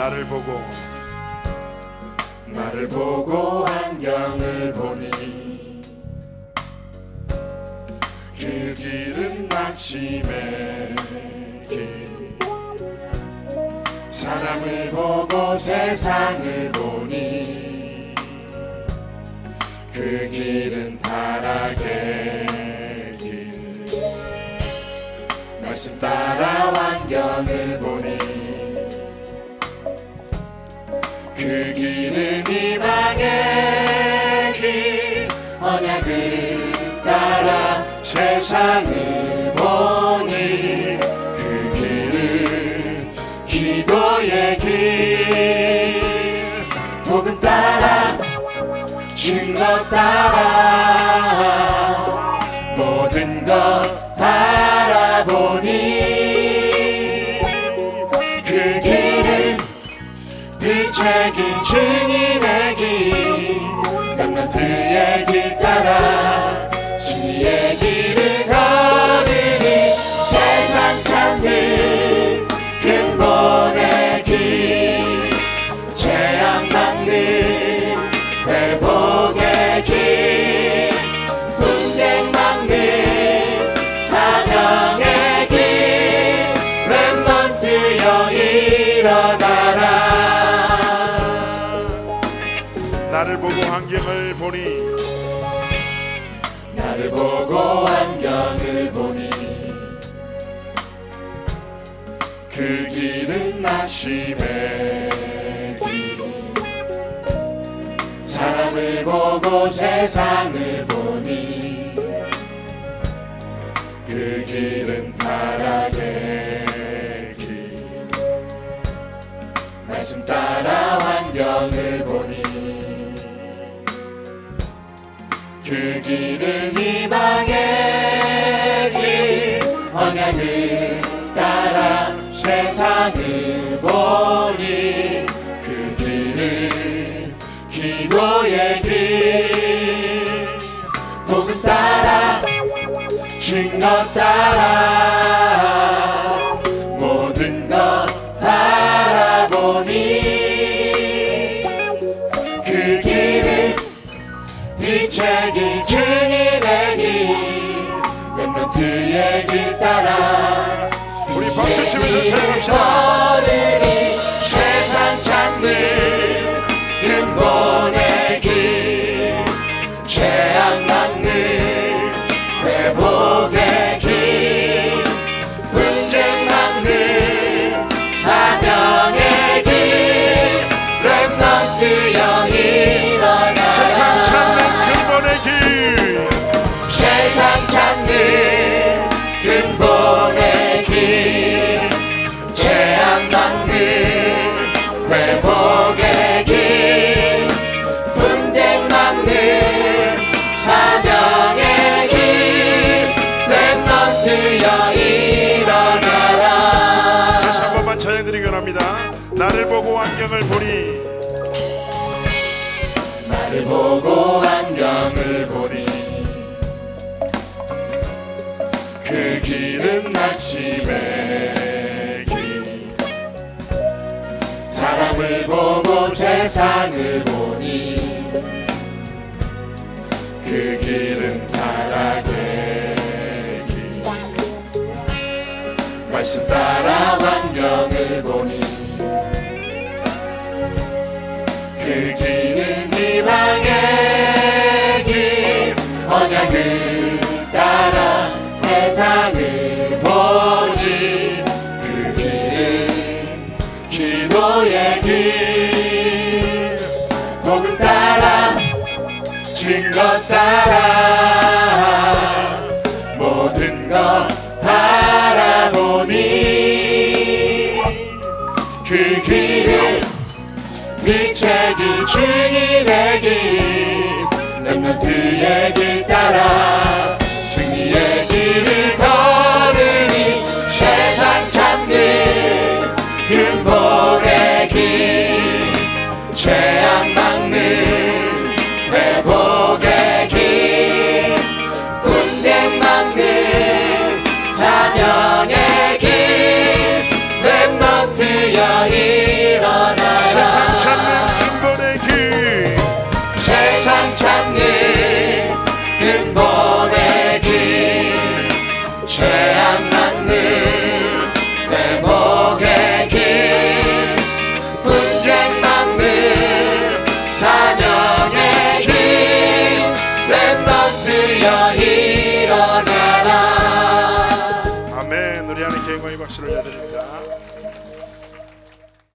나를 보고 나를 보고 안경을 보니 그 길은 낙심의 길 사람을 보고 세상을 보니 그 길은 타락의 길. 말씀 따라 안경을 보니 그 길은 이방의 길 언약을 따라 세상을 보니 그 길은 기도의 길. 복음 따라 증거 따라 모든 것 바라 승리의 길을 걸으니 세상 찾는 근본의 길 재앙 막는 회복의 길 분쟁 막는 사명의 길 렘넌트여 일어나 나를 보고 환경을 보니. 나를 보고 안경을 보니. 그 길은 낙심의 길 사람을 보고 세상을 보니. 그 길은 타락의 길 말씀 따라 환경을 보니 그 길은 이방의 길. 언약을 따라 세상을 보니 그 길은 기도의 길. 복음 따라 증거 따라 모든 것 바라보니 그 길은 빛의 길 증인의 길 렘넌트의 길 따라 우리 박수 치면서 찬양합시다. 찬양드리기 원합니다. 나를 보고 환경을 보니 나를 보고 안경을 보니 그 길은 낙심의 길. 사람을 보고 세상을 보니 그 길은 타락의 길. 말씀 따라 그 길은 이방의 길. 언약을 따라 세상을 보니 그 길은 기도의 길. 복음 따라 증거 따라 주님의 길 렘넌트의 길 따라 주님의 길을 걸으니 세상 찾는 그 근본의 길.